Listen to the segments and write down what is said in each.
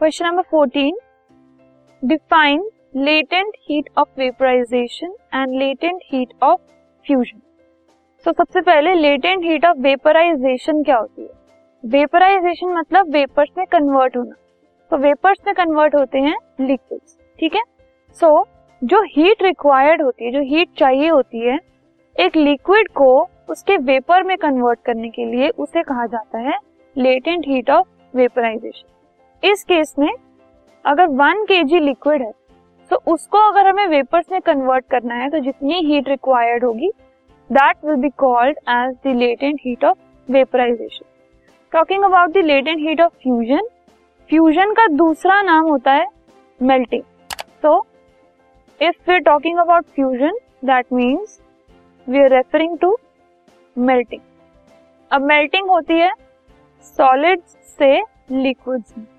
Question number fourteen define latent heat of vaporization and latent heat of fusion तो सबसे पहले latent heat of vaporisation क्या होती है? वेपराइजेशन मतलब वेपर्स में कन्वर्ट होना। तो वेपर्स में कन्वर्ट होते हैं लिक्विड्स ठीक है? सो so, जो हीट रिक्वायर्ड होती है जो हीट चाहिए होती है एक लिक्विड को उसके वेपर में कन्वर्ट करने के लिए उसे कहा जाता है लेटेंट हीट ऑफ़ वेपराइजेशन इस केस में अगर वन के जी लिक्विड है तो उसको अगर हमें वेपर्स में कन्वर्ट करना है तो जितनी हीट रिक्वायर्ड होगी that will be called as the latent heat of vaporization talking about the latent heat of fusion fusion का दूसरा नाम होता है melting so if we are talking about fusion that means we are referring to melting अब melting होती है solid से liquids में.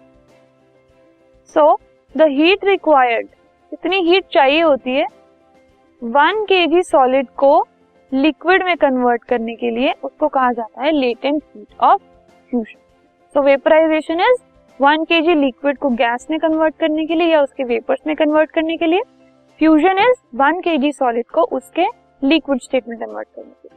सो द हीट रिक्वायर्ड इतनी हीट चाहिए होती है वन के जी सॉलिड को लिक्विड में कन्वर्ट करने के लिए उसको कहा जाता है latent heat of fusion so vaporization is one K G liquid को गैस में कन्वर्ट करने के लिए या उसके वेपर्स में कन्वर्ट करने के लिए. Fusion is one K G solid को उसके लिक्विड स्टेट में कन्वर्ट करने के लिए.